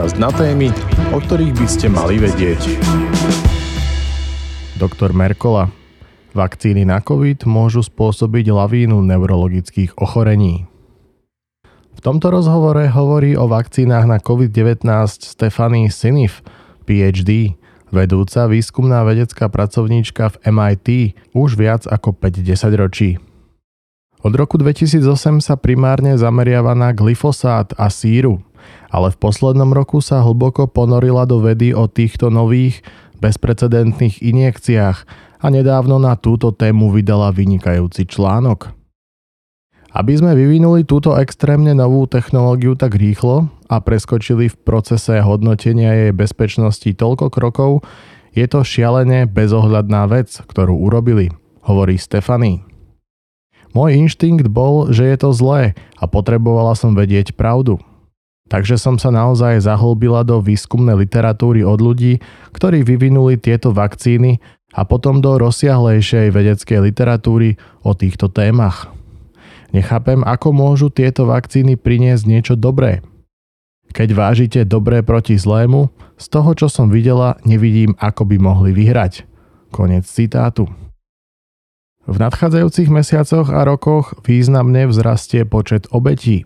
podcast na témy, o ktorých by ste mali vedieť. Doktor Merkola. Vakcíny na COVID môžu spôsobiť lavínu neurologických ochorení. V tomto rozhovore hovorí o vakcínach na COVID-19 Stephanie Sinif, PhD, vedúca výskumná vedecká pracovníčka v MIT už viac ako 50 ročí. Od roku 2008 sa primárne zameriava na glyfosát a síru, ale v poslednom roku sa hlboko ponorila do vedy o týchto nových, bezprecedentných injekciách a nedávno na túto tému vydala vynikajúci článok. Aby sme vyvinuli túto extrémne novú technológiu tak rýchlo a preskočili v procese hodnotenia jej bezpečnosti toľko krokov, je to šialene bezohľadná vec, ktorú urobili, hovorí Stefany. Môj inštinkt bol, že je to zlé a potrebovala som vedieť pravdu. Takže som sa naozaj zahlbila do výskumnej literatúry od ľudí, ktorí vyvinuli tieto vakcíny a potom do rozsiahlejšej vedeckej literatúry o týchto témach. Nechápem, ako môžu tieto vakcíny priniesť niečo dobré. Keď vážite dobré proti zlému, z toho, čo som videla, nevidím, ako by mohli vyhrať. Konec citátu. V nadchádzajúcich mesiacoch a rokoch významne vzrastie počet obetí.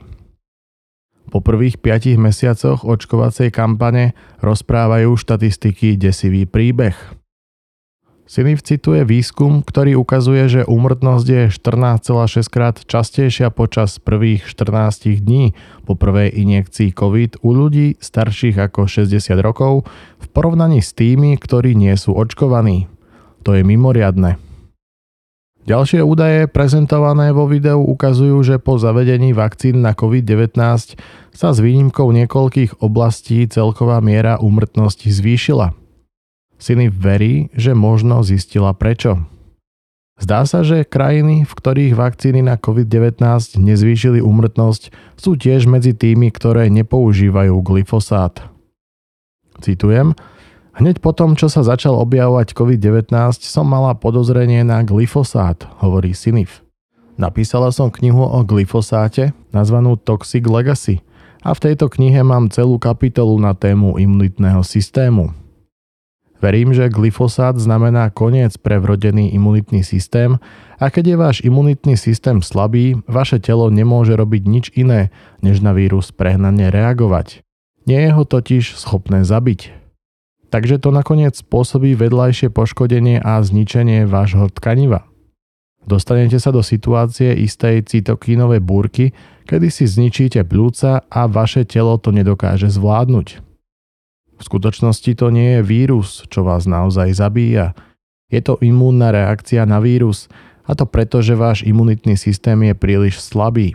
Po prvých 5 mesiacoch očkovacej kampane rozprávajú štatistiky desivý príbeh. Sinif cituje výskum, ktorý ukazuje, že úmrtnosť je 14,6 krát častejšia počas prvých 14 dní po prvej injekcii COVID u ľudí starších ako 60 rokov v porovnaní s tými, ktorí nie sú očkovaní. To je mimoriadne. Ďalšie údaje prezentované vo videu ukazujú, že po zavedení vakcín na COVID-19 sa s výnimkou niekoľkých oblastí celková miera úmrtnosti zvýšila – Siny verí, že možno zistila prečo. Zdá sa, že krajiny, v ktorých vakcíny na COVID-19 nezvýšili úmrtnosť, sú tiež medzi tými, ktoré nepoužívajú glyfosát. Citujem, Hneď potom, čo sa začal objavovať COVID-19, som mala podozrenie na glyfosát, hovorí Sinif. Napísala som knihu o glyfosáte, nazvanú Toxic Legacy, a v tejto knihe mám celú kapitolu na tému imunitného systému. Verím, že glyfosát znamená koniec pre vrodený imunitný systém a keď je váš imunitný systém slabý, vaše telo nemôže robiť nič iné, než na vírus prehnane reagovať. Nie je ho totiž schopné zabiť. Takže to nakoniec spôsobí vedľajšie poškodenie a zničenie vášho tkaniva. Dostanete sa do situácie istej cytokínovej búrky, kedy si zničíte plúca a vaše telo to nedokáže zvládnuť. V skutočnosti to nie je vírus, čo vás naozaj zabíja. Je to imúnna reakcia na vírus a to preto, že váš imunitný systém je príliš slabý.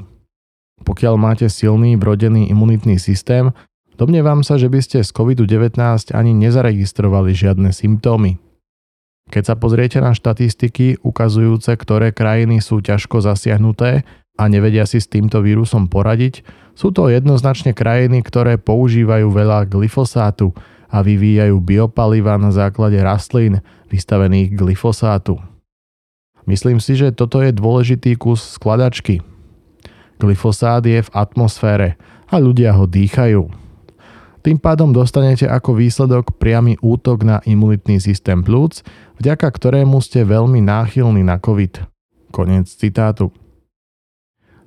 Pokiaľ máte silný vrodený imunitný systém, domnievam sa, že by ste z COVID-19 ani nezaregistrovali žiadne symptómy. Keď sa pozriete na štatistiky ukazujúce, ktoré krajiny sú ťažko zasiahnuté a nevedia si s týmto vírusom poradiť, sú to jednoznačne krajiny, ktoré používajú veľa glyfosátu a vyvíjajú biopaliva na základe rastlín vystavených glyfosátu. Myslím si, že toto je dôležitý kus skladačky. Glyfosát je v atmosfére a ľudia ho dýchajú. Tým pádom dostanete ako výsledok priamy útok na imunitný systém plúc, vďaka ktorému ste veľmi náchylní na COVID. Konec citátu.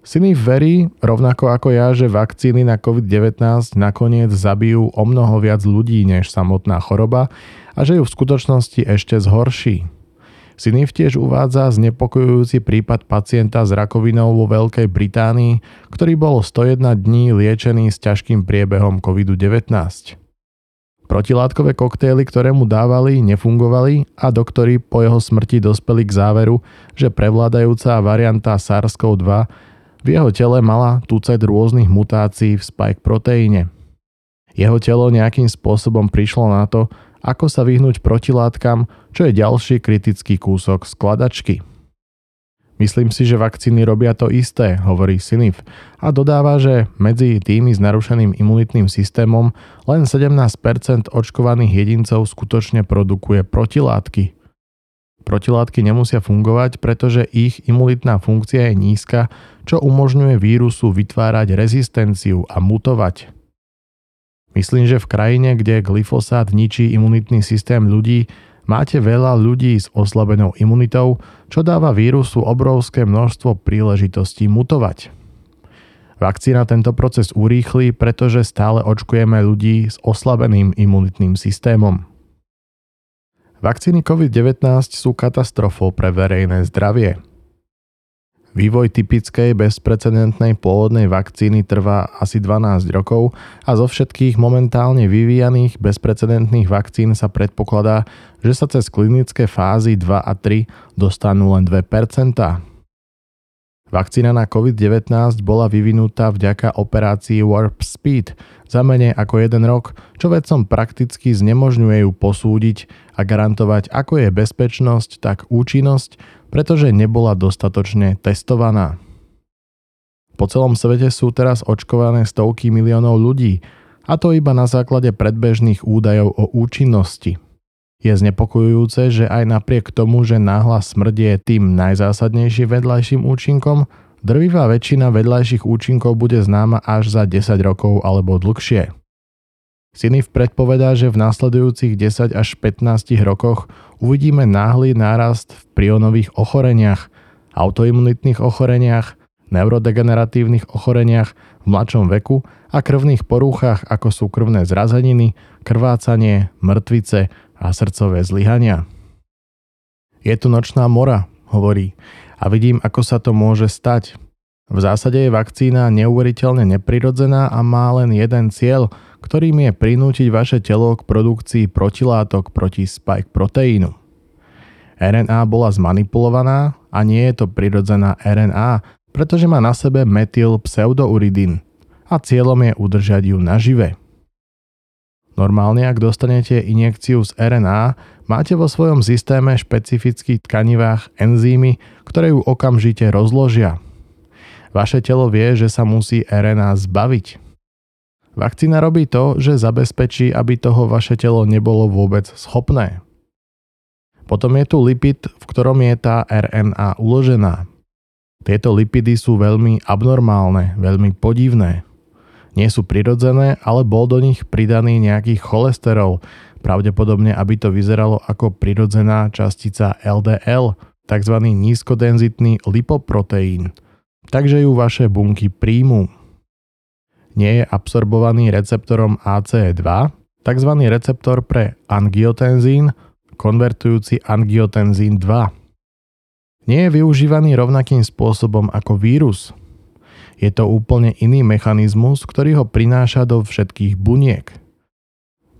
Siny verí, rovnako ako ja, že vakcíny na COVID-19 nakoniec zabijú o mnoho viac ľudí než samotná choroba a že ju v skutočnosti ešte zhorší. Siniv tiež uvádza znepokojujúci prípad pacienta s rakovinou vo Veľkej Británii, ktorý bol 101 dní liečený s ťažkým priebehom COVID-19. Protilátkové koktejly, ktoré mu dávali, nefungovali a doktori po jeho smrti dospeli k záveru, že prevládajúca varianta SARS-CoV-2 v jeho tele mala tucet rôznych mutácií v spike proteíne. Jeho telo nejakým spôsobom prišlo na to, ako sa vyhnúť protilátkam, čo je ďalší kritický kúsok skladačky. Myslím si, že vakcíny robia to isté, hovorí Sinif a dodáva, že medzi tými s narušeným imunitným systémom len 17% očkovaných jedincov skutočne produkuje protilátky. Protilátky nemusia fungovať, pretože ich imunitná funkcia je nízka, čo umožňuje vírusu vytvárať rezistenciu a mutovať. Myslím, že v krajine, kde glyfosát ničí imunitný systém ľudí, máte veľa ľudí s oslabenou imunitou, čo dáva vírusu obrovské množstvo príležitostí mutovať. Vakcína tento proces urýchli, pretože stále očkujeme ľudí s oslabeným imunitným systémom. Vakcíny COVID-19 sú katastrofou pre verejné zdravie. Vývoj typickej bezprecedentnej pôvodnej vakcíny trvá asi 12 rokov a zo všetkých momentálne vyvíjaných bezprecedentných vakcín sa predpokladá, že sa cez klinické fázy 2 a 3 dostanú len 2 Vakcína na COVID-19 bola vyvinutá vďaka operácii Warp Speed za menej ako jeden rok, čo vedcom prakticky znemožňuje ju posúdiť a garantovať, ako je bezpečnosť, tak účinnosť, pretože nebola dostatočne testovaná. Po celom svete sú teraz očkované stovky miliónov ľudí, a to iba na základe predbežných údajov o účinnosti. Je znepokojujúce, že aj napriek tomu, že náhla smrť je tým najzásadnejším vedľajším účinkom, drvivá väčšina vedľajších účinkov bude známa až za 10 rokov alebo dlhšie. Sinif predpovedá, že v následujúcich 10 až 15 rokoch uvidíme náhly nárast v prionových ochoreniach, autoimunitných ochoreniach, neurodegeneratívnych ochoreniach v mladšom veku a krvných porúchach ako sú krvné zrazeniny, krvácanie, mŕtvice a srdcové zlyhania. Je tu nočná mora, hovorí, a vidím, ako sa to môže stať. V zásade je vakcína neuveriteľne neprirodzená a má len jeden cieľ, ktorým je prinútiť vaše telo k produkcii protilátok proti spike proteínu. RNA bola zmanipulovaná a nie je to prirodzená RNA, pretože má na sebe metyl pseudouridín a cieľom je udržať ju nažive. Normálne, ak dostanete injekciu z RNA, máte vo svojom systéme špecifických tkanivách enzymy, ktoré ju okamžite rozložia. Vaše telo vie, že sa musí RNA zbaviť. Vakcína robí to, že zabezpečí, aby toho vaše telo nebolo vôbec schopné. Potom je tu lipid, v ktorom je tá RNA uložená. Tieto lipidy sú veľmi abnormálne, veľmi podivné nie sú prirodzené, ale bol do nich pridaný nejaký cholesterol, pravdepodobne aby to vyzeralo ako prirodzená častica LDL, tzv. nízkodenzitný lipoproteín. Takže ju vaše bunky príjmu. Nie je absorbovaný receptorom ACE2, tzv. receptor pre angiotenzín, konvertujúci angiotenzín 2. Nie je využívaný rovnakým spôsobom ako vírus, je to úplne iný mechanizmus, ktorý ho prináša do všetkých buniek.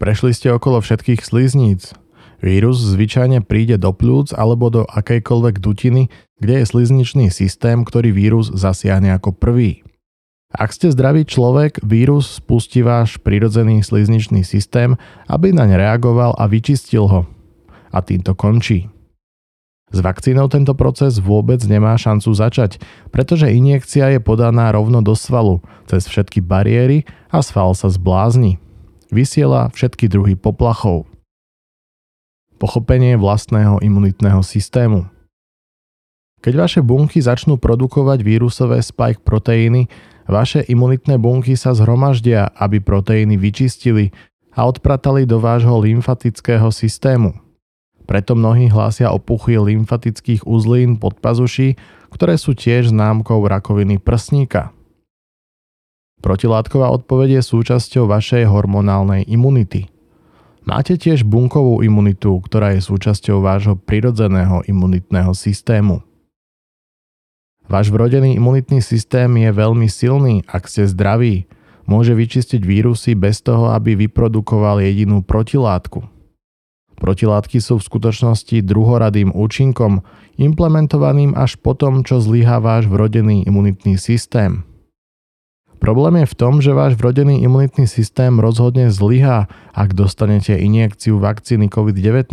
Prešli ste okolo všetkých slizníc. Vírus zvyčajne príde do plúc alebo do akejkoľvek dutiny, kde je slizničný systém, ktorý vírus zasiahne ako prvý. Ak ste zdravý človek, vírus spustí váš prirodzený slizničný systém, aby naň reagoval a vyčistil ho. A týmto končí. S vakcínou tento proces vôbec nemá šancu začať, pretože injekcia je podaná rovno do svalu, cez všetky bariéry a sval sa zblázni. Vysiela všetky druhy poplachov. Pochopenie vlastného imunitného systému. Keď vaše bunky začnú produkovať vírusové spike proteíny, vaše imunitné bunky sa zhromaždia, aby proteíny vyčistili a odpratali do vášho lymfatického systému. Preto mnohí hlásia o lymfatických uzlín pod pazuší, ktoré sú tiež známkou rakoviny prsníka. Protilátková odpoveď je súčasťou vašej hormonálnej imunity. Máte tiež bunkovú imunitu, ktorá je súčasťou vášho prirodzeného imunitného systému. Váš vrodený imunitný systém je veľmi silný, ak ste zdraví. Môže vyčistiť vírusy bez toho, aby vyprodukoval jedinú protilátku. Protilátky sú v skutočnosti druhoradým účinkom, implementovaným až potom, čo zlyhá váš vrodený imunitný systém. Problém je v tom, že váš vrodený imunitný systém rozhodne zlyhá, ak dostanete injekciu vakcíny COVID-19,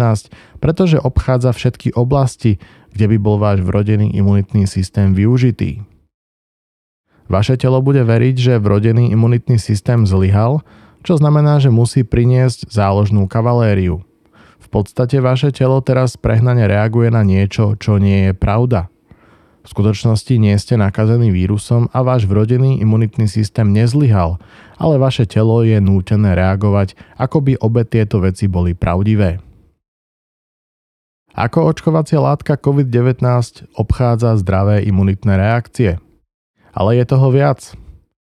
pretože obchádza všetky oblasti, kde by bol váš vrodený imunitný systém využitý. Vaše telo bude veriť, že vrodený imunitný systém zlyhal, čo znamená, že musí priniesť záložnú kavalériu – v podstate vaše telo teraz prehnane reaguje na niečo, čo nie je pravda. V skutočnosti nie ste nakazený vírusom a váš vrodený imunitný systém nezlyhal, ale vaše telo je nútené reagovať, ako by obe tieto veci boli pravdivé. Ako očkovacia látka COVID-19 obchádza zdravé imunitné reakcie? Ale je toho viac.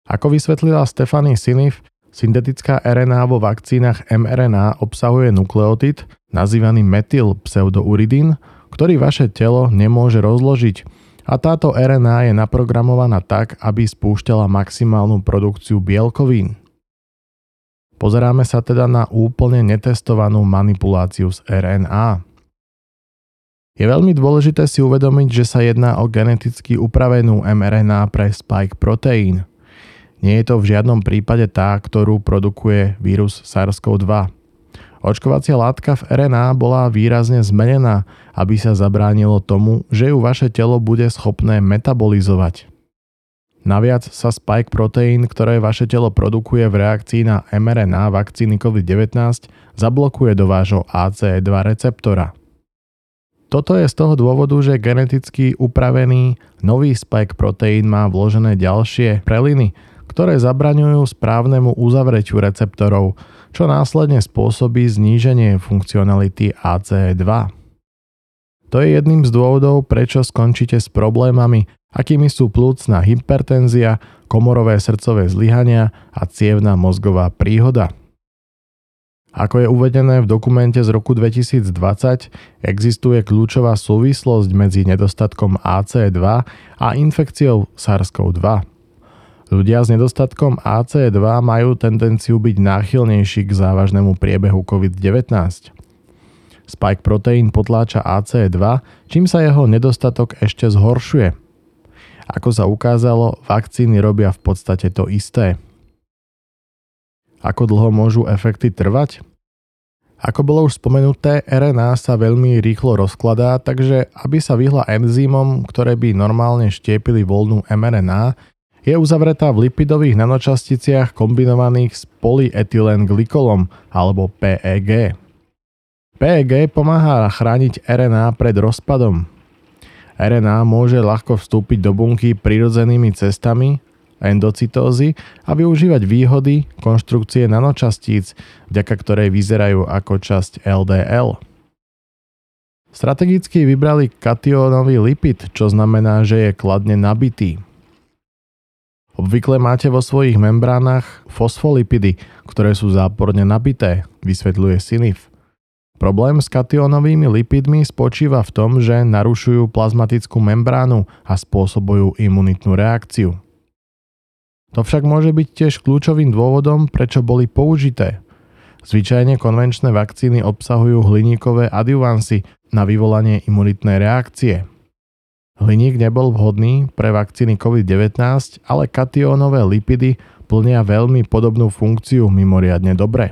Ako vysvetlila Stefany Sinif, syntetická RNA vo vakcínach mRNA obsahuje nukleotid, nazývaný metyl pseudouridín, ktorý vaše telo nemôže rozložiť a táto RNA je naprogramovaná tak, aby spúšťala maximálnu produkciu bielkovín. Pozeráme sa teda na úplne netestovanú manipuláciu s RNA. Je veľmi dôležité si uvedomiť, že sa jedná o geneticky upravenú mRNA pre spike proteín – nie je to v žiadnom prípade tá, ktorú produkuje vírus SARS-CoV-2. Očkovacia látka v RNA bola výrazne zmenená, aby sa zabránilo tomu, že ju vaše telo bude schopné metabolizovať. Naviac sa spike proteín, ktoré vaše telo produkuje v reakcii na mRNA vakcíny COVID-19, zablokuje do vášho ACE2 receptora. Toto je z toho dôvodu, že geneticky upravený nový spike proteín má vložené ďalšie preliny, ktoré zabraňujú správnemu uzavretiu receptorov, čo následne spôsobí zníženie funkcionality ACE2. To je jedným z dôvodov, prečo skončíte s problémami, akými sú plúcna hypertenzia, komorové srdcové zlyhania a cievna mozgová príhoda. Ako je uvedené v dokumente z roku 2020, existuje kľúčová súvislosť medzi nedostatkom AC2 a infekciou SARS-CoV-2. Ľudia s nedostatkom AC2 majú tendenciu byť náchylnejší k závažnému priebehu COVID-19. Spike proteín potláča AC2, čím sa jeho nedostatok ešte zhoršuje. Ako sa ukázalo, vakcíny robia v podstate to isté. Ako dlho môžu efekty trvať? Ako bolo už spomenuté, RNA sa veľmi rýchlo rozkladá, takže aby sa vyhla enzymom, ktoré by normálne štiepili voľnú mRNA, je uzavretá v lipidových nanočasticiach kombinovaných s polyetylenglykolom alebo PEG. PEG pomáha chrániť RNA pred rozpadom. RNA môže ľahko vstúpiť do bunky prirodzenými cestami endocytózy a využívať výhody konštrukcie nanočastíc, vďaka ktorej vyzerajú ako časť LDL. Strategicky vybrali kationový lipid, čo znamená, že je kladne nabitý. Obvykle máte vo svojich membránach fosfolipidy, ktoré sú záporne nabité, vysvetľuje Sinif. Problém s kationovými lipidmi spočíva v tom, že narušujú plazmatickú membránu a spôsobujú imunitnú reakciu. To však môže byť tiež kľúčovým dôvodom, prečo boli použité. Zvyčajne konvenčné vakcíny obsahujú hliníkové adjuvansy na vyvolanie imunitnej reakcie – Hliník nebol vhodný pre vakcíny COVID-19, ale kationové lipidy plnia veľmi podobnú funkciu mimoriadne dobre.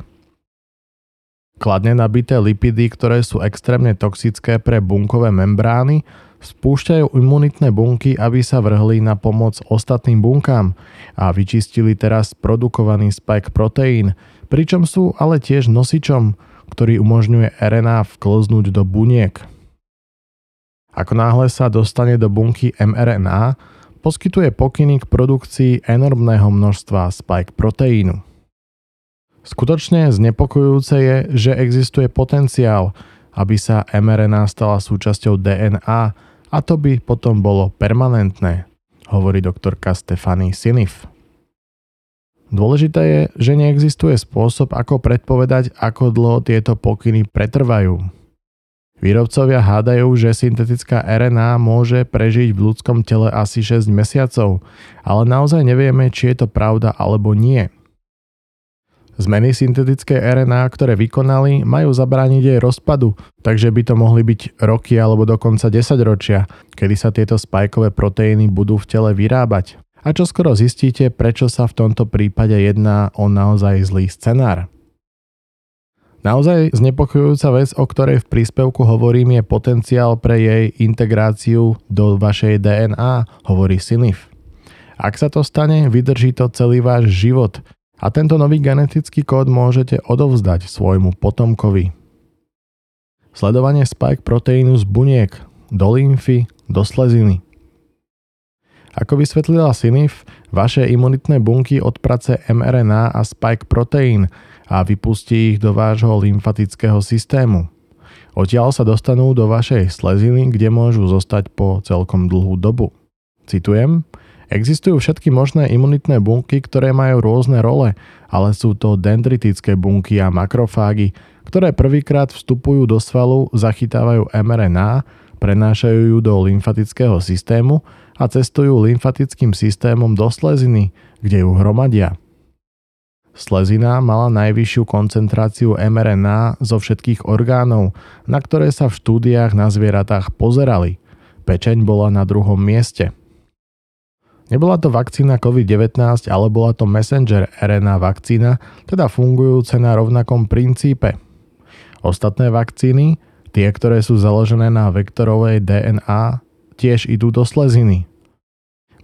Kladne nabité lipidy, ktoré sú extrémne toxické pre bunkové membrány, spúšťajú imunitné bunky, aby sa vrhli na pomoc ostatným bunkám a vyčistili teraz produkovaný spike proteín, pričom sú ale tiež nosičom, ktorý umožňuje RNA vklznúť do buniek. Ako náhle sa dostane do bunky mRNA, poskytuje pokyny k produkcii enormného množstva spike proteínu. Skutočne znepokojujúce je, že existuje potenciál, aby sa mRNA stala súčasťou DNA a to by potom bolo permanentné, hovorí doktorka Stefany Sinif. Dôležité je, že neexistuje spôsob, ako predpovedať, ako dlho tieto pokyny pretrvajú. Výrobcovia hádajú, že syntetická RNA môže prežiť v ľudskom tele asi 6 mesiacov, ale naozaj nevieme, či je to pravda alebo nie. Zmeny syntetickej RNA, ktoré vykonali, majú zabrániť jej rozpadu, takže by to mohli byť roky alebo dokonca 10 ročia, kedy sa tieto spajkové proteíny budú v tele vyrábať. A čo skoro zistíte, prečo sa v tomto prípade jedná o naozaj zlý scenár. Naozaj znepokojujúca vec, o ktorej v príspevku hovorím, je potenciál pre jej integráciu do vašej DNA, hovorí Sinif. Ak sa to stane, vydrží to celý váš život a tento nový genetický kód môžete odovzdať svojmu potomkovi. Sledovanie spike proteínu z buniek do lymfy, do sleziny. Ako vysvetlila Sinif, vaše imunitné bunky odprace mRNA a spike proteín a vypustí ich do vášho lymfatického systému. Odtiaľ sa dostanú do vašej sleziny, kde môžu zostať po celkom dlhú dobu. Citujem, Existujú všetky možné imunitné bunky, ktoré majú rôzne role, ale sú to dendritické bunky a makrofágy, ktoré prvýkrát vstupujú do svalu, zachytávajú mRNA, prenášajú ju do lymfatického systému a cestujú lymfatickým systémom do sleziny, kde ju hromadia. Slezina mala najvyššiu koncentráciu mRNA zo všetkých orgánov, na ktoré sa v štúdiách na zvieratách pozerali. Pečeň bola na druhom mieste – Nebola to vakcína COVID-19, ale bola to messenger RNA vakcína, teda fungujúce na rovnakom princípe. Ostatné vakcíny, tie, ktoré sú založené na vektorovej DNA, tiež idú do sleziny.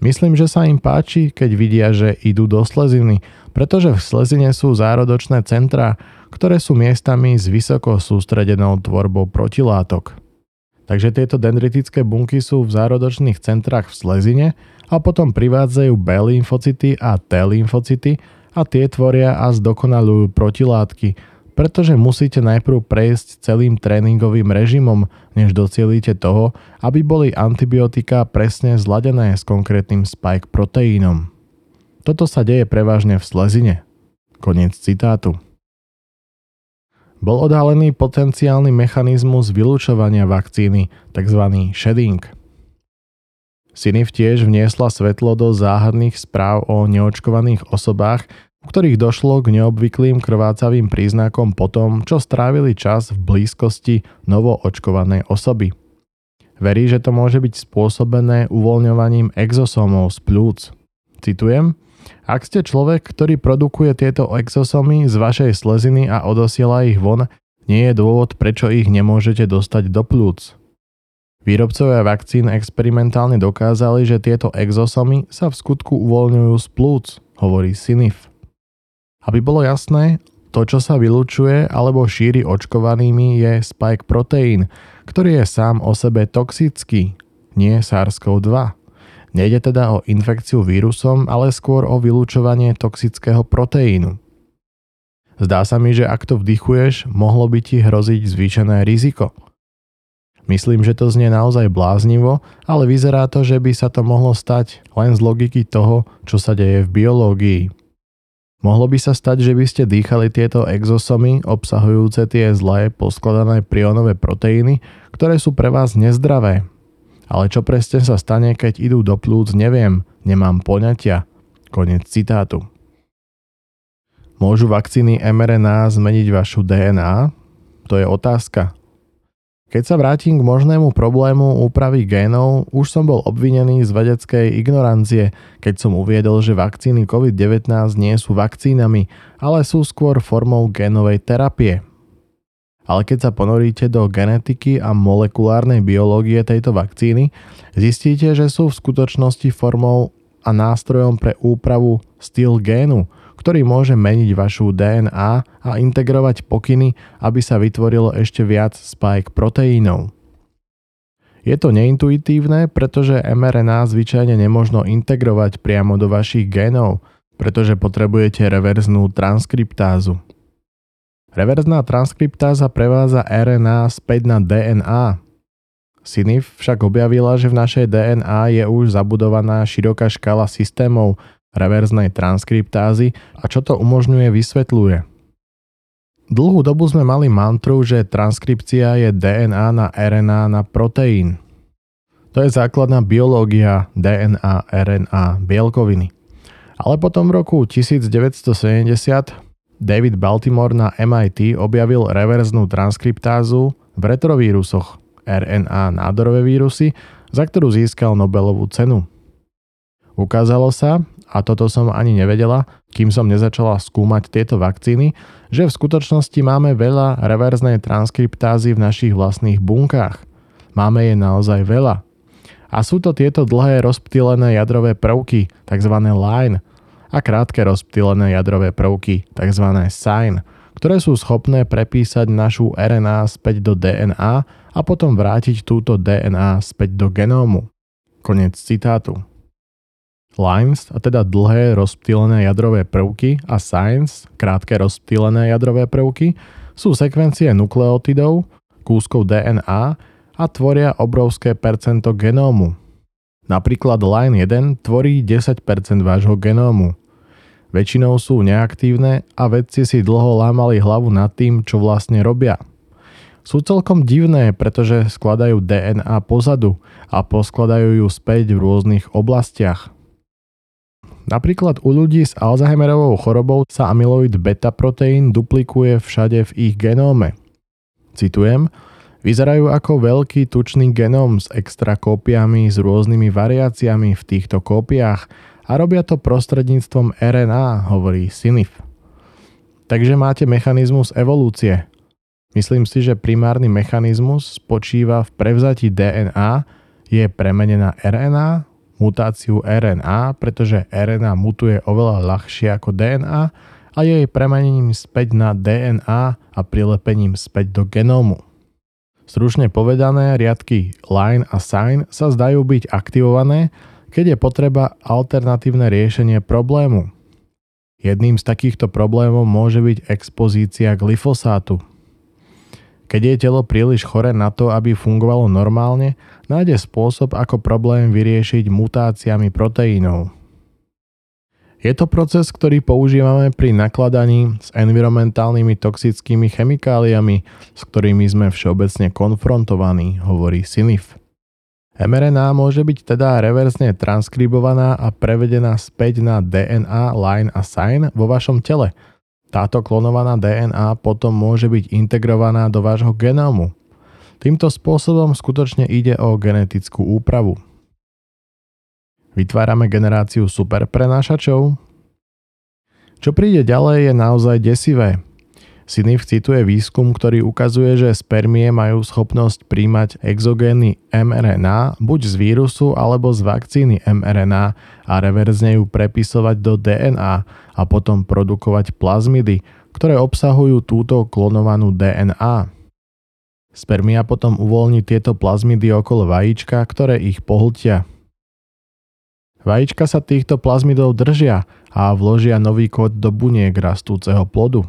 Myslím, že sa im páči, keď vidia, že idú do sleziny, pretože v slezine sú zárodočné centra, ktoré sú miestami s vysoko sústredenou tvorbou protilátok. Takže tieto dendritické bunky sú v zárodočných centrách v slezine a potom privádzajú B lymfocyty a T lymfocyty a tie tvoria a zdokonalujú protilátky, pretože musíte najprv prejsť celým tréningovým režimom, než docielite toho, aby boli antibiotika presne zladené s konkrétnym spike proteínom. Toto sa deje prevažne v slezine. Koniec citátu. Bol odhalený potenciálny mechanizmus vylúčovania vakcíny, tzv. shedding – Sinif tiež vniesla svetlo do záhadných správ o neočkovaných osobách, u ktorých došlo k neobvyklým krvácavým príznakom po tom, čo strávili čas v blízkosti novoočkovanej osoby. Verí, že to môže byť spôsobené uvoľňovaním exosomov z plúc. Citujem, ak ste človek, ktorý produkuje tieto exosomy z vašej sleziny a odosiela ich von, nie je dôvod, prečo ich nemôžete dostať do plúc. Výrobcovia vakcín experimentálne dokázali, že tieto exosomy sa v skutku uvoľňujú z plúc, hovorí Sinif. Aby bolo jasné, to, čo sa vylúčuje alebo šíri očkovanými je spike proteín, ktorý je sám o sebe toxický, nie SARS-CoV-2. Nejde teda o infekciu vírusom, ale skôr o vylúčovanie toxického proteínu. Zdá sa mi, že ak to vdychuješ, mohlo by ti hroziť zvýšené riziko – Myslím, že to znie naozaj bláznivo, ale vyzerá to, že by sa to mohlo stať len z logiky toho, čo sa deje v biológii. Mohlo by sa stať, že by ste dýchali tieto exosomy obsahujúce tie zlé poskladané prionové proteíny, ktoré sú pre vás nezdravé. Ale čo presne sa stane, keď idú do plúc, neviem, nemám poňatia. Konec citátu. Môžu vakcíny mRNA zmeniť vašu DNA? To je otázka. Keď sa vrátim k možnému problému úpravy génov, už som bol obvinený z vedeckej ignorancie, keď som uviedol, že vakcíny COVID-19 nie sú vakcínami, ale sú skôr formou génovej terapie. Ale keď sa ponoríte do genetiky a molekulárnej biológie tejto vakcíny, zistíte, že sú v skutočnosti formou a nástrojom pre úpravu styl génu, ktorý môže meniť vašu DNA a integrovať pokyny, aby sa vytvorilo ešte viac spike proteínov. Je to neintuitívne, pretože mRNA zvyčajne nemožno integrovať priamo do vašich génov, pretože potrebujete reverznú transkriptázu. Reverzná transkriptáza prevádza RNA späť na DNA. Sinif však objavila, že v našej DNA je už zabudovaná široká škala systémov, reverznej transkriptázy a čo to umožňuje vysvetľuje. Dlhú dobu sme mali mantru, že transkripcia je DNA na RNA na proteín. To je základná biológia DNA, RNA, bielkoviny. Ale potom v roku 1970 David Baltimore na MIT objavil reverznú transkriptázu v retrovírusoch RNA nádorové vírusy, za ktorú získal Nobelovú cenu. Ukázalo sa, a toto som ani nevedela, kým som nezačala skúmať tieto vakcíny, že v skutočnosti máme veľa reverznej transkriptázy v našich vlastných bunkách. Máme je naozaj veľa. A sú to tieto dlhé rozptýlené jadrové prvky, tzv. line, a krátke rozptýlené jadrové prvky, tzv. sign, ktoré sú schopné prepísať našu RNA späť do DNA a potom vrátiť túto DNA späť do genómu. Konec citátu. Lines, a teda dlhé rozptýlené jadrové prvky a science, krátke rozptýlené jadrové prvky, sú sekvencie nukleotidov, kúskov DNA a tvoria obrovské percento genómu. Napríklad line 1 tvorí 10% vášho genómu. Väčšinou sú neaktívne a vedci si dlho lámali hlavu nad tým, čo vlastne robia. Sú celkom divné, pretože skladajú DNA pozadu a poskladajú ju späť v rôznych oblastiach. Napríklad u ľudí s Alzheimerovou chorobou sa amyloid beta proteín duplikuje všade v ich genóme. Citujem, vyzerajú ako veľký tučný genóm s extra kópiami s rôznymi variáciami v týchto kópiách a robia to prostredníctvom RNA, hovorí Sinif. Takže máte mechanizmus evolúcie. Myslím si, že primárny mechanizmus spočíva v prevzati DNA, je premenená RNA mutáciu RNA, pretože RNA mutuje oveľa ľahšie ako DNA a jej premenením späť na DNA a prilepením späť do genómu. Stručne povedané, riadky line a sign sa zdajú byť aktivované, keď je potreba alternatívne riešenie problému. Jedným z takýchto problémov môže byť expozícia glyfosátu, keď je telo príliš chore na to, aby fungovalo normálne, nájde spôsob, ako problém vyriešiť mutáciami proteínov. Je to proces, ktorý používame pri nakladaní s environmentálnymi toxickými chemikáliami, s ktorými sme všeobecne konfrontovaní, hovorí Sinif. mRNA môže byť teda reverzne transkribovaná a prevedená späť na DNA, line a sign vo vašom tele – táto klonovaná DNA potom môže byť integrovaná do vášho genómu. Týmto spôsobom skutočne ide o genetickú úpravu. Vytvárame generáciu superprenášačov? Čo príde ďalej je naozaj desivé. Sinif cituje výskum, ktorý ukazuje, že spermie majú schopnosť príjmať exogénny mRNA buď z vírusu alebo z vakcíny mRNA a reverzne ju prepisovať do DNA a potom produkovať plazmidy, ktoré obsahujú túto klonovanú DNA. Spermia potom uvoľní tieto plazmidy okolo vajíčka, ktoré ich pohltia. Vajíčka sa týchto plazmidov držia a vložia nový kód do buniek rastúceho plodu.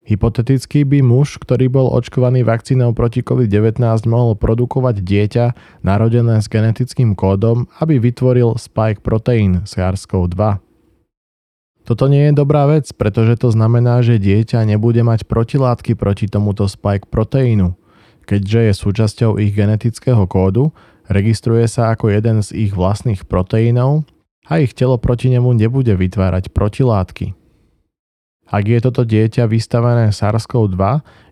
Hypoteticky by muž, ktorý bol očkovaný vakcínou proti COVID-19 mohol produkovať dieťa narodené s genetickým kódom, aby vytvoril spike proteín SARS-CoV-2. Toto nie je dobrá vec, pretože to znamená, že dieťa nebude mať protilátky proti tomuto spike proteínu. Keďže je súčasťou ich genetického kódu, registruje sa ako jeden z ich vlastných proteínov a ich telo proti nemu nebude vytvárať protilátky. Ak je toto dieťa vystavené SARS-CoV-2,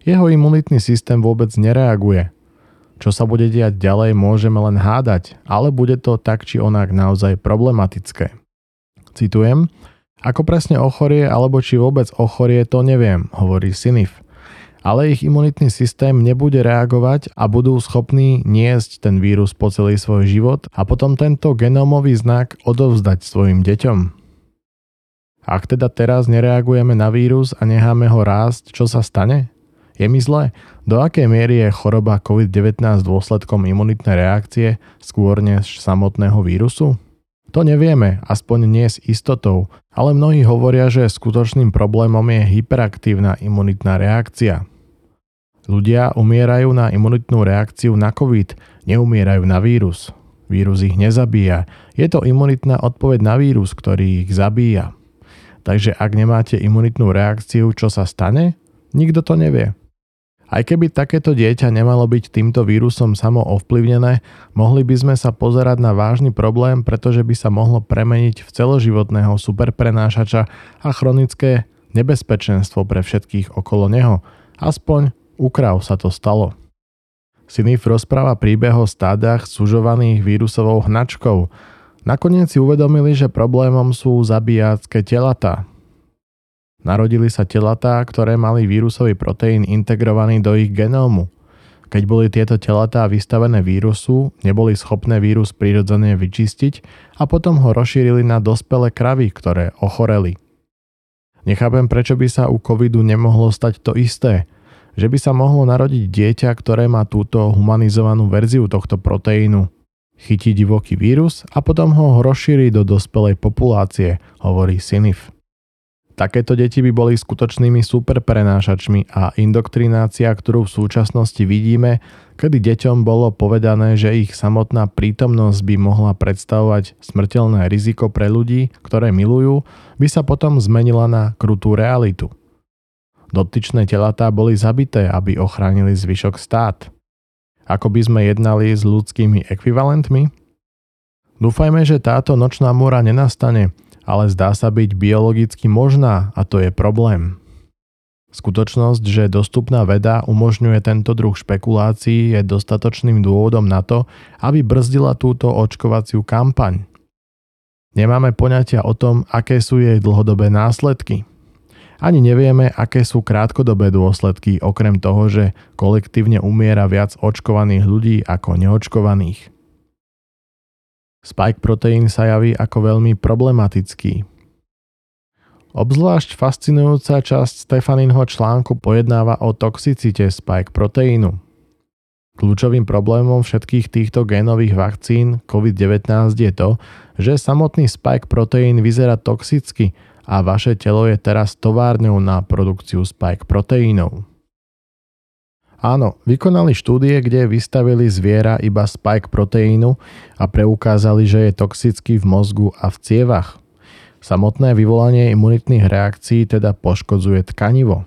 jeho imunitný systém vôbec nereaguje. Čo sa bude diať ďalej, môžeme len hádať, ale bude to tak či onak naozaj problematické. Citujem, ako presne ochorie alebo či vôbec ochorie, to neviem, hovorí Sinif. Ale ich imunitný systém nebude reagovať a budú schopní niesť ten vírus po celý svoj život a potom tento genómový znak odovzdať svojim deťom. Ak teda teraz nereagujeme na vírus a necháme ho rásť, čo sa stane? Je mi zle? Do akej miery je choroba COVID-19 dôsledkom imunitnej reakcie skôr než samotného vírusu? To nevieme, aspoň nie s istotou, ale mnohí hovoria, že skutočným problémom je hyperaktívna imunitná reakcia. Ľudia umierajú na imunitnú reakciu na COVID, neumierajú na vírus. Vírus ich nezabíja, je to imunitná odpoveď na vírus, ktorý ich zabíja. Takže ak nemáte imunitnú reakciu, čo sa stane? Nikto to nevie. Aj keby takéto dieťa nemalo byť týmto vírusom samo ovplyvnené, mohli by sme sa pozerať na vážny problém, pretože by sa mohlo premeniť v celoživotného superprenášača a chronické nebezpečenstvo pre všetkých okolo neho. Aspoň u sa to stalo. Sinif rozpráva príbeh o stádach sužovaných vírusovou hnačkou, Nakoniec si uvedomili, že problémom sú zabíjacké telatá. Narodili sa telatá, ktoré mali vírusový proteín integrovaný do ich genómu. Keď boli tieto telatá vystavené vírusu, neboli schopné vírus prirodzene vyčistiť a potom ho rozšírili na dospelé kravy, ktoré ochoreli. Nechápem, prečo by sa u covidu nemohlo stať to isté, že by sa mohlo narodiť dieťa, ktoré má túto humanizovanú verziu tohto proteínu – Chytí divoký vírus a potom ho rozšíri do dospelej populácie, hovorí Sinif. Takéto deti by boli skutočnými superprenášačmi a indoktrinácia, ktorú v súčasnosti vidíme, kedy deťom bolo povedané, že ich samotná prítomnosť by mohla predstavovať smrteľné riziko pre ľudí, ktoré milujú, by sa potom zmenila na krutú realitu. Dotyčné telatá boli zabité, aby ochránili zvyšok stát. Ako by sme jednali s ľudskými ekvivalentmi? Dúfajme, že táto nočná múra nenastane, ale zdá sa byť biologicky možná a to je problém. Skutočnosť, že dostupná veda umožňuje tento druh špekulácií je dostatočným dôvodom na to, aby brzdila túto očkovaciu kampaň. Nemáme poňatia o tom, aké sú jej dlhodobé následky. Ani nevieme, aké sú krátkodobé dôsledky, okrem toho, že kolektívne umiera viac očkovaných ľudí ako neočkovaných. Spike proteín sa javí ako veľmi problematický. Obzvlášť fascinujúca časť Stefaninho článku pojednáva o toxicite spike proteínu. Kľúčovým problémom všetkých týchto génových vakcín COVID-19 je to, že samotný spike proteín vyzerá toxicky a vaše telo je teraz továrňou na produkciu spike proteínov. Áno, vykonali štúdie, kde vystavili zviera iba spike proteínu a preukázali, že je toxický v mozgu a v cievach. Samotné vyvolanie imunitných reakcií teda poškodzuje tkanivo.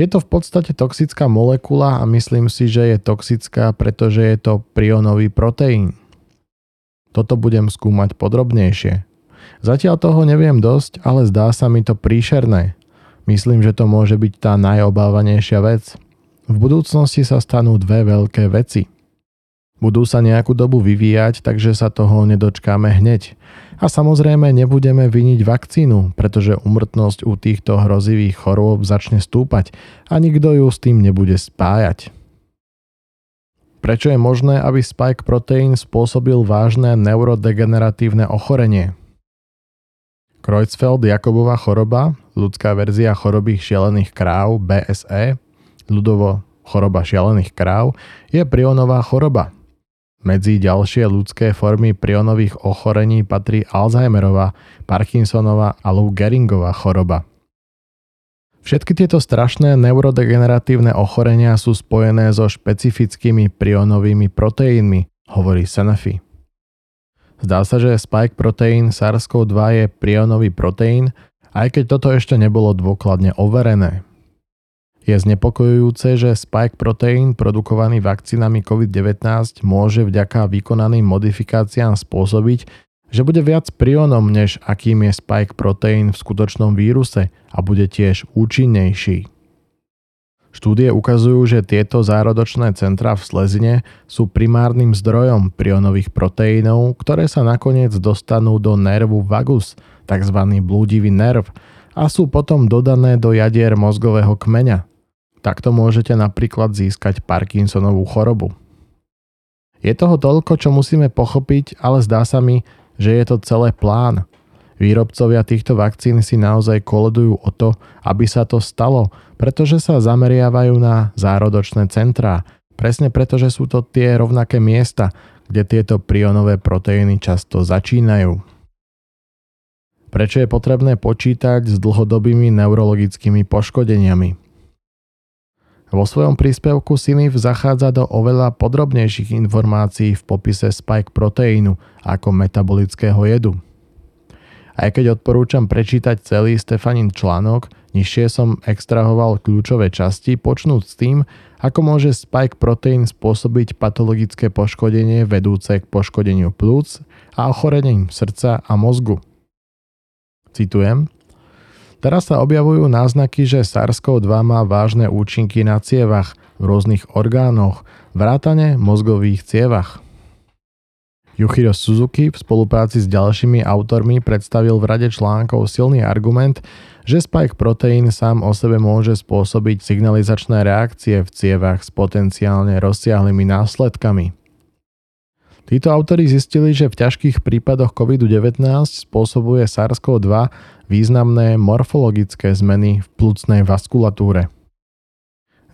Je to v podstate toxická molekula a myslím si, že je toxická, pretože je to prionový proteín. Toto budem skúmať podrobnejšie. Zatiaľ toho neviem dosť, ale zdá sa mi to príšerné. Myslím, že to môže byť tá najobávanejšia vec. V budúcnosti sa stanú dve veľké veci. Budú sa nejakú dobu vyvíjať, takže sa toho nedočkáme hneď. A samozrejme nebudeme viniť vakcínu, pretože umrtnosť u týchto hrozivých chorôb začne stúpať a nikto ju s tým nebude spájať. Prečo je možné, aby spike proteín spôsobil vážne neurodegeneratívne ochorenie? Creutzfeld-Jakobová choroba, ľudská verzia choroby šialených kráv BSE, ľudovo choroba šialených kráv, je prionová choroba. Medzi ďalšie ľudské formy prionových ochorení patrí Alzheimerová, Parkinsonova a Lou Gehringová choroba. Všetky tieto strašné neurodegeneratívne ochorenia sú spojené so špecifickými prionovými proteínmi, hovorí Sanofi. Zdá sa, že spike proteín SARS-CoV-2 je prionový proteín, aj keď toto ešte nebolo dôkladne overené. Je znepokojujúce, že spike proteín produkovaný vakcínami COVID-19 môže vďaka vykonaným modifikáciám spôsobiť, že bude viac prionom, než akým je spike proteín v skutočnom víruse a bude tiež účinnejší. Štúdie ukazujú, že tieto zárodočné centra v slezine sú primárnym zdrojom prionových proteínov, ktoré sa nakoniec dostanú do nervu vagus, tzv. blúdivý nerv, a sú potom dodané do jadier mozgového kmeňa. Takto môžete napríklad získať Parkinsonovú chorobu. Je toho toľko, čo musíme pochopiť, ale zdá sa mi, že je to celé plán, Výrobcovia týchto vakcín si naozaj koledujú o to, aby sa to stalo, pretože sa zameriavajú na zárodočné centrá, presne preto, že sú to tie rovnaké miesta, kde tieto prionové proteíny často začínajú. Prečo je potrebné počítať s dlhodobými neurologickými poškodeniami? Vo svojom príspevku Sinif zachádza do oveľa podrobnejších informácií v popise spike proteínu ako metabolického jedu. Aj keď odporúčam prečítať celý Stefanin článok, nižšie som extrahoval kľúčové časti, počnúť s tým, ako môže spike proteín spôsobiť patologické poškodenie vedúce k poškodeniu plúc a ochorením srdca a mozgu. Citujem. Teraz sa objavujú náznaky, že SARS-CoV-2 má vážne účinky na cievach, v rôznych orgánoch, vrátane mozgových cievach. Yuhiro Suzuki v spolupráci s ďalšími autormi predstavil v rade článkov silný argument, že spike proteín sám o sebe môže spôsobiť signalizačné reakcie v cievach s potenciálne rozsiahlými následkami. Títo autori zistili, že v ťažkých prípadoch COVID-19 spôsobuje SARS-CoV-2 významné morfologické zmeny v plúcnej vaskulatúre.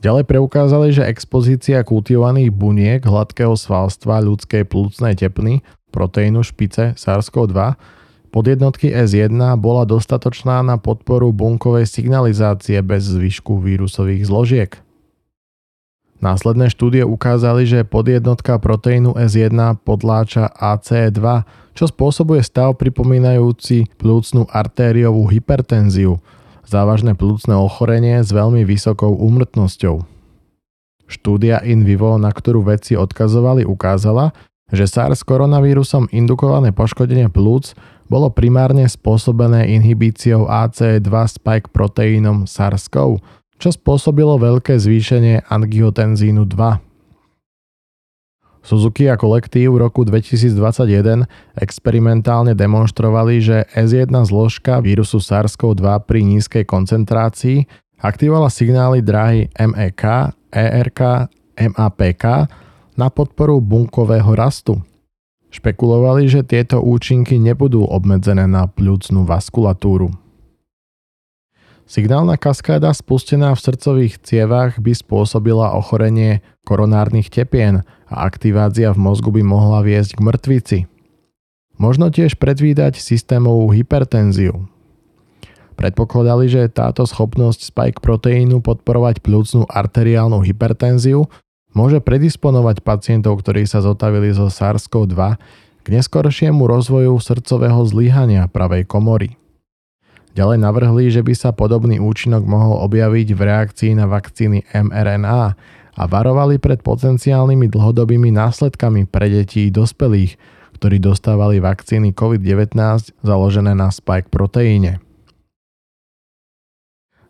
Ďalej preukázali, že expozícia kultivovaných buniek hladkého svalstva ľudskej plúcnej tepny, proteínu špice SARS-CoV-2, podjednotky S1 bola dostatočná na podporu bunkovej signalizácie bez zvyšku vírusových zložiek. Následné štúdie ukázali, že podjednotka proteínu S1 podláča ACE2, čo spôsobuje stav pripomínajúci plúcnu artériovú hypertenziu – závažné plúcne ochorenie s veľmi vysokou úmrtnosťou. Štúdia in vivo, na ktorú vedci odkazovali, ukázala, že SARS koronavírusom indukované poškodenie plúc bolo primárne spôsobené inhibíciou AC2 spike proteínom SARS-CoV, čo spôsobilo veľké zvýšenie angiotenzínu 2. Suzuki a kolektív v roku 2021 experimentálne demonstrovali, že S1 zložka vírusu SARS-CoV-2 pri nízkej koncentrácii aktivovala signály dráhy MEK, ERK, MAPK na podporu bunkového rastu. Špekulovali, že tieto účinky nebudú obmedzené na pľúcnú vaskulatúru. Signálna kaskáda spustená v srdcových cievach by spôsobila ochorenie koronárnych tepien a aktivácia v mozgu by mohla viesť k mŕtvici. Možno tiež predvídať systémovú hypertenziu. Predpokladali, že táto schopnosť spike proteínu podporovať plúcnú arteriálnu hypertenziu môže predisponovať pacientov, ktorí sa zotavili zo SARS-CoV-2 k neskoršiemu rozvoju srdcového zlyhania pravej komory. Ďalej navrhli, že by sa podobný účinok mohol objaviť v reakcii na vakcíny mRNA a varovali pred potenciálnymi dlhodobými následkami pre detí dospelých, ktorí dostávali vakcíny COVID-19 založené na spike proteíne.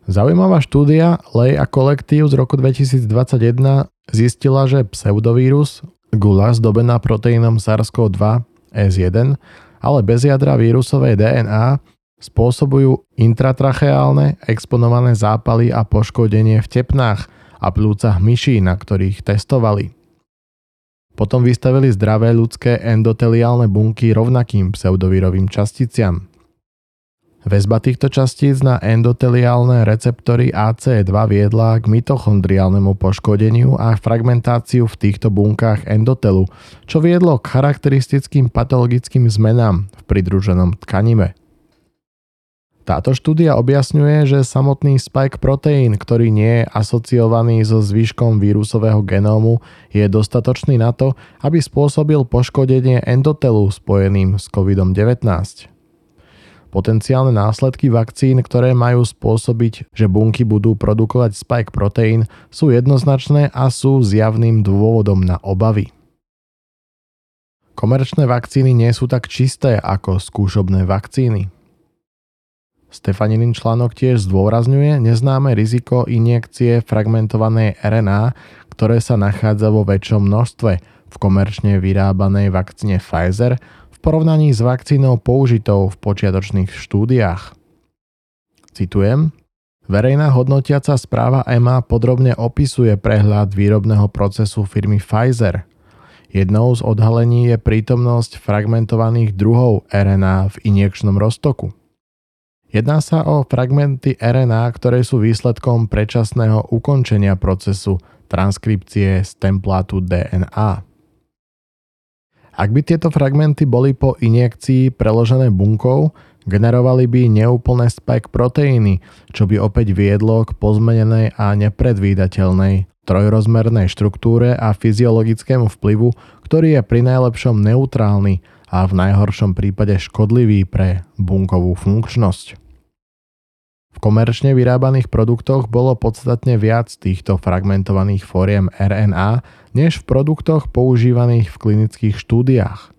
Zaujímavá štúdia Lej a kolektív z roku 2021 zistila, že pseudovírus gula zdobená proteínom SARS-CoV-2 S1, ale bez jadra vírusovej DNA Spôsobujú intratracheálne exponované zápaly a poškodenie v tepnách a plúcach myší, na ktorých testovali. Potom vystavili zdravé ľudské endoteliálne bunky rovnakým pseudovírovým časticiam. Väzba týchto častíc na endoteliálne receptory AC2 viedla k mitochondriálnemu poškodeniu a fragmentáciu v týchto bunkách endotelu, čo viedlo k charakteristickým patologickým zmenám v pridruženom tkanime. Táto štúdia objasňuje, že samotný spike proteín, ktorý nie je asociovaný so zvyškom vírusového genómu, je dostatočný na to, aby spôsobil poškodenie endotelu spojeným s COVID-19. Potenciálne následky vakcín, ktoré majú spôsobiť, že bunky budú produkovať spike proteín, sú jednoznačné a sú zjavným dôvodom na obavy. Komerčné vakcíny nie sú tak čisté ako skúšobné vakcíny. Stefaninin článok tiež zdôrazňuje neznáme riziko injekcie fragmentovanej RNA, ktoré sa nachádza vo väčšom množstve v komerčne vyrábanej vakcíne Pfizer v porovnaní s vakcínou použitou v počiatočných štúdiách. Citujem, Verejná hodnotiaca správa EMA podrobne opisuje prehľad výrobného procesu firmy Pfizer. Jednou z odhalení je prítomnosť fragmentovaných druhov RNA v injekčnom roztoku. Jedná sa o fragmenty RNA, ktoré sú výsledkom predčasného ukončenia procesu transkripcie z templátu DNA. Ak by tieto fragmenty boli po injekcii preložené bunkou, generovali by neúplné spike proteíny, čo by opäť viedlo k pozmenenej a nepredvídateľnej trojrozmernej štruktúre a fyziologickému vplyvu, ktorý je pri najlepšom neutrálny a v najhoršom prípade škodlivý pre bunkovú funkčnosť. V komerčne vyrábaných produktoch bolo podstatne viac týchto fragmentovaných fóriem RNA než v produktoch používaných v klinických štúdiách.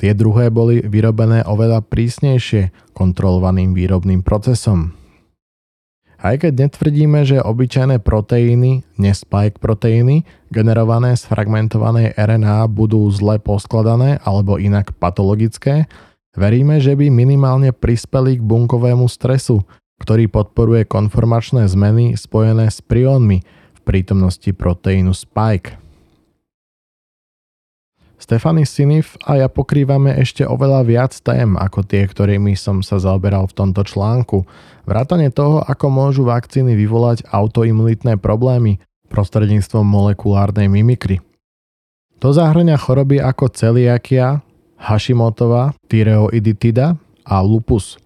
Tie druhé boli vyrobené oveľa prísnejšie kontrolovaným výrobným procesom. Aj keď netvrdíme, že obyčajné proteíny, nespike proteíny, generované z fragmentovanej RNA budú zle poskladané alebo inak patologické, veríme, že by minimálne prispeli k bunkovému stresu, ktorý podporuje konformačné zmeny spojené s priónmi v prítomnosti proteínu spike. Stefany Sinif a ja pokrývame ešte oveľa viac tém ako tie, ktorými som sa zaoberal v tomto článku. Vrátane toho, ako môžu vakcíny vyvolať autoimunitné problémy, prostredníctvom molekulárnej mimikry. To zahrňa choroby ako celiakia, Hashimotová, tyreoiditida a lupus.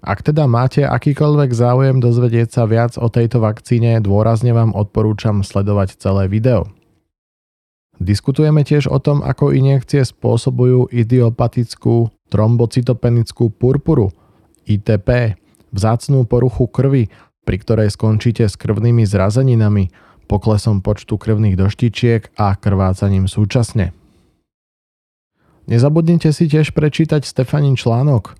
Ak teda máte akýkoľvek záujem dozvedieť sa viac o tejto vakcíne, dôrazne vám odporúčam sledovať celé video. Diskutujeme tiež o tom, ako injekcie spôsobujú idiopatickú trombocytopenickú purpuru, ITP, vzácnú poruchu krvi, pri ktorej skončíte s krvnými zrazeninami, poklesom počtu krvných doštičiek a krvácaním súčasne. Nezabudnite si tiež prečítať Stefanin článok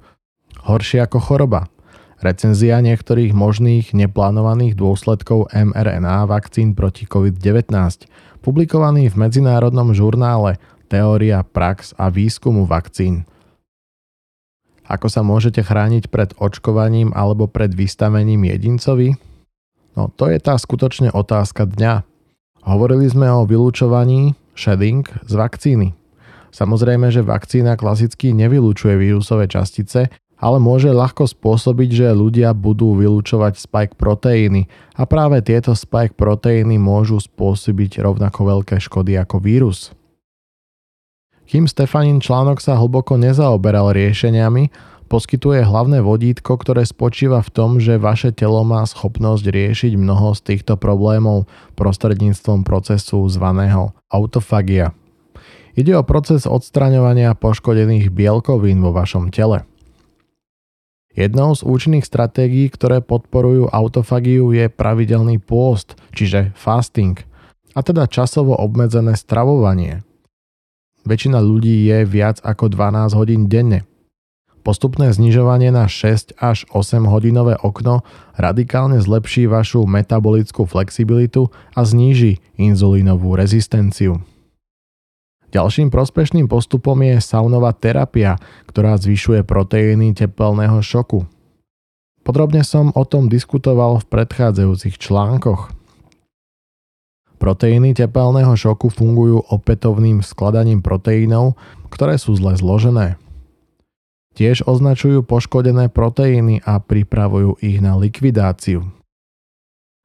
Horšie ako choroba. Recenzia niektorých možných neplánovaných dôsledkov mRNA vakcín proti COVID-19, publikovaný v medzinárodnom žurnále Teória prax a výskumu vakcín. Ako sa môžete chrániť pred očkovaním alebo pred vystavením jedincovi? No to je tá skutočne otázka dňa. Hovorili sme o vylúčovaní, shedding, z vakcíny. Samozrejme, že vakcína klasicky nevylučuje vírusové častice, ale môže ľahko spôsobiť, že ľudia budú vylúčovať spike proteíny a práve tieto spike proteíny môžu spôsobiť rovnako veľké škody ako vírus. Kým Stefanin článok sa hlboko nezaoberal riešeniami, poskytuje hlavné vodítko, ktoré spočíva v tom, že vaše telo má schopnosť riešiť mnoho z týchto problémov prostredníctvom procesu zvaného autofagia. Ide o proces odstraňovania poškodených bielkovín vo vašom tele. Jednou z účinných stratégií, ktoré podporujú autofagiu je pravidelný pôst, čiže fasting, a teda časovo obmedzené stravovanie. Väčšina ľudí je viac ako 12 hodín denne. Postupné znižovanie na 6 až 8 hodinové okno radikálne zlepší vašu metabolickú flexibilitu a zníži inzulínovú rezistenciu. Ďalším prospešným postupom je saunová terapia, ktorá zvyšuje proteíny tepelného šoku. Podrobne som o tom diskutoval v predchádzajúcich článkoch. Proteíny tepelného šoku fungujú opätovným skladaním proteínov, ktoré sú zle zložené. Tiež označujú poškodené proteíny a pripravujú ich na likvidáciu.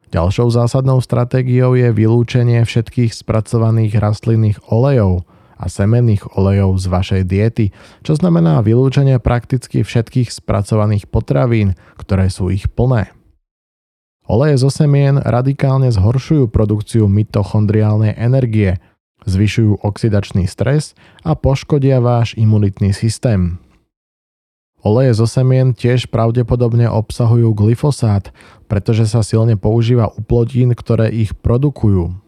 Ďalšou zásadnou stratégiou je vylúčenie všetkých spracovaných rastlinných olejov – a semenných olejov z vašej diety, čo znamená vylúčenie prakticky všetkých spracovaných potravín, ktoré sú ich plné. Oleje zo semien radikálne zhoršujú produkciu mitochondriálnej energie, zvyšujú oxidačný stres a poškodia váš imunitný systém. Oleje zo semien tiež pravdepodobne obsahujú glyfosát, pretože sa silne používa u plodín, ktoré ich produkujú.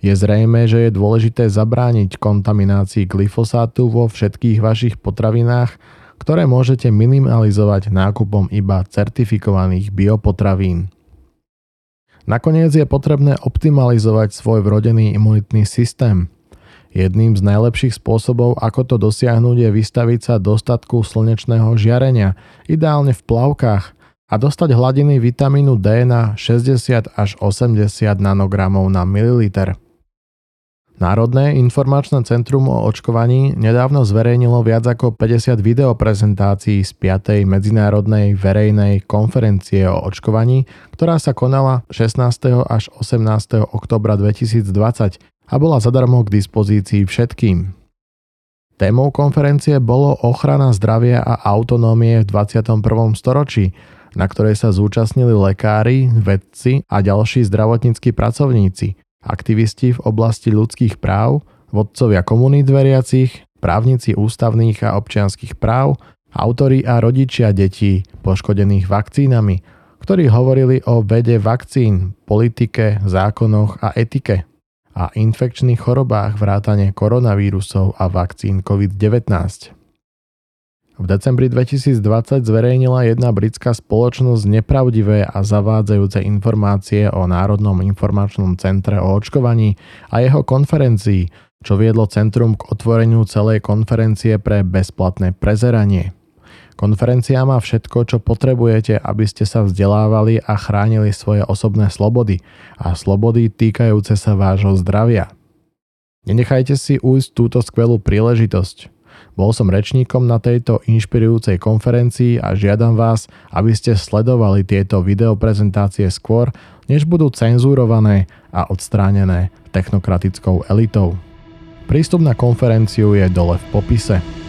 Je zrejme, že je dôležité zabrániť kontaminácii glyfosátu vo všetkých vašich potravinách, ktoré môžete minimalizovať nákupom iba certifikovaných biopotravín. Nakoniec je potrebné optimalizovať svoj vrodený imunitný systém. Jedným z najlepších spôsobov, ako to dosiahnuť, je vystaviť sa dostatku slnečného žiarenia, ideálne v plavkách, a dostať hladiny vitamínu D na 60 až 80 nanogramov na mililiter. Národné informačné centrum o očkovaní nedávno zverejnilo viac ako 50 videoprezentácií z 5. medzinárodnej verejnej konferencie o očkovaní, ktorá sa konala 16. až 18. oktobra 2020 a bola zadarmo k dispozícii všetkým. Témou konferencie bolo ochrana zdravia a autonómie v 21. storočí, na ktorej sa zúčastnili lekári, vedci a ďalší zdravotníckí pracovníci – aktivisti v oblasti ľudských práv, vodcovia komunít veriacich, právnici ústavných a občianských práv, autori a rodičia detí poškodených vakcínami, ktorí hovorili o vede vakcín, politike, zákonoch a etike a infekčných chorobách vrátane koronavírusov a vakcín COVID-19. V decembri 2020 zverejnila jedna britská spoločnosť nepravdivé a zavádzajúce informácie o Národnom informačnom centre o očkovaní a jeho konferencii, čo viedlo centrum k otvoreniu celej konferencie pre bezplatné prezeranie. Konferencia má všetko, čo potrebujete, aby ste sa vzdelávali a chránili svoje osobné slobody a slobody týkajúce sa vášho zdravia. Nenechajte si ujsť túto skvelú príležitosť. Bol som rečníkom na tejto inšpirujúcej konferencii a žiadam vás, aby ste sledovali tieto videoprezentácie skôr, než budú cenzúrované a odstránené technokratickou elitou. Prístup na konferenciu je dole v popise.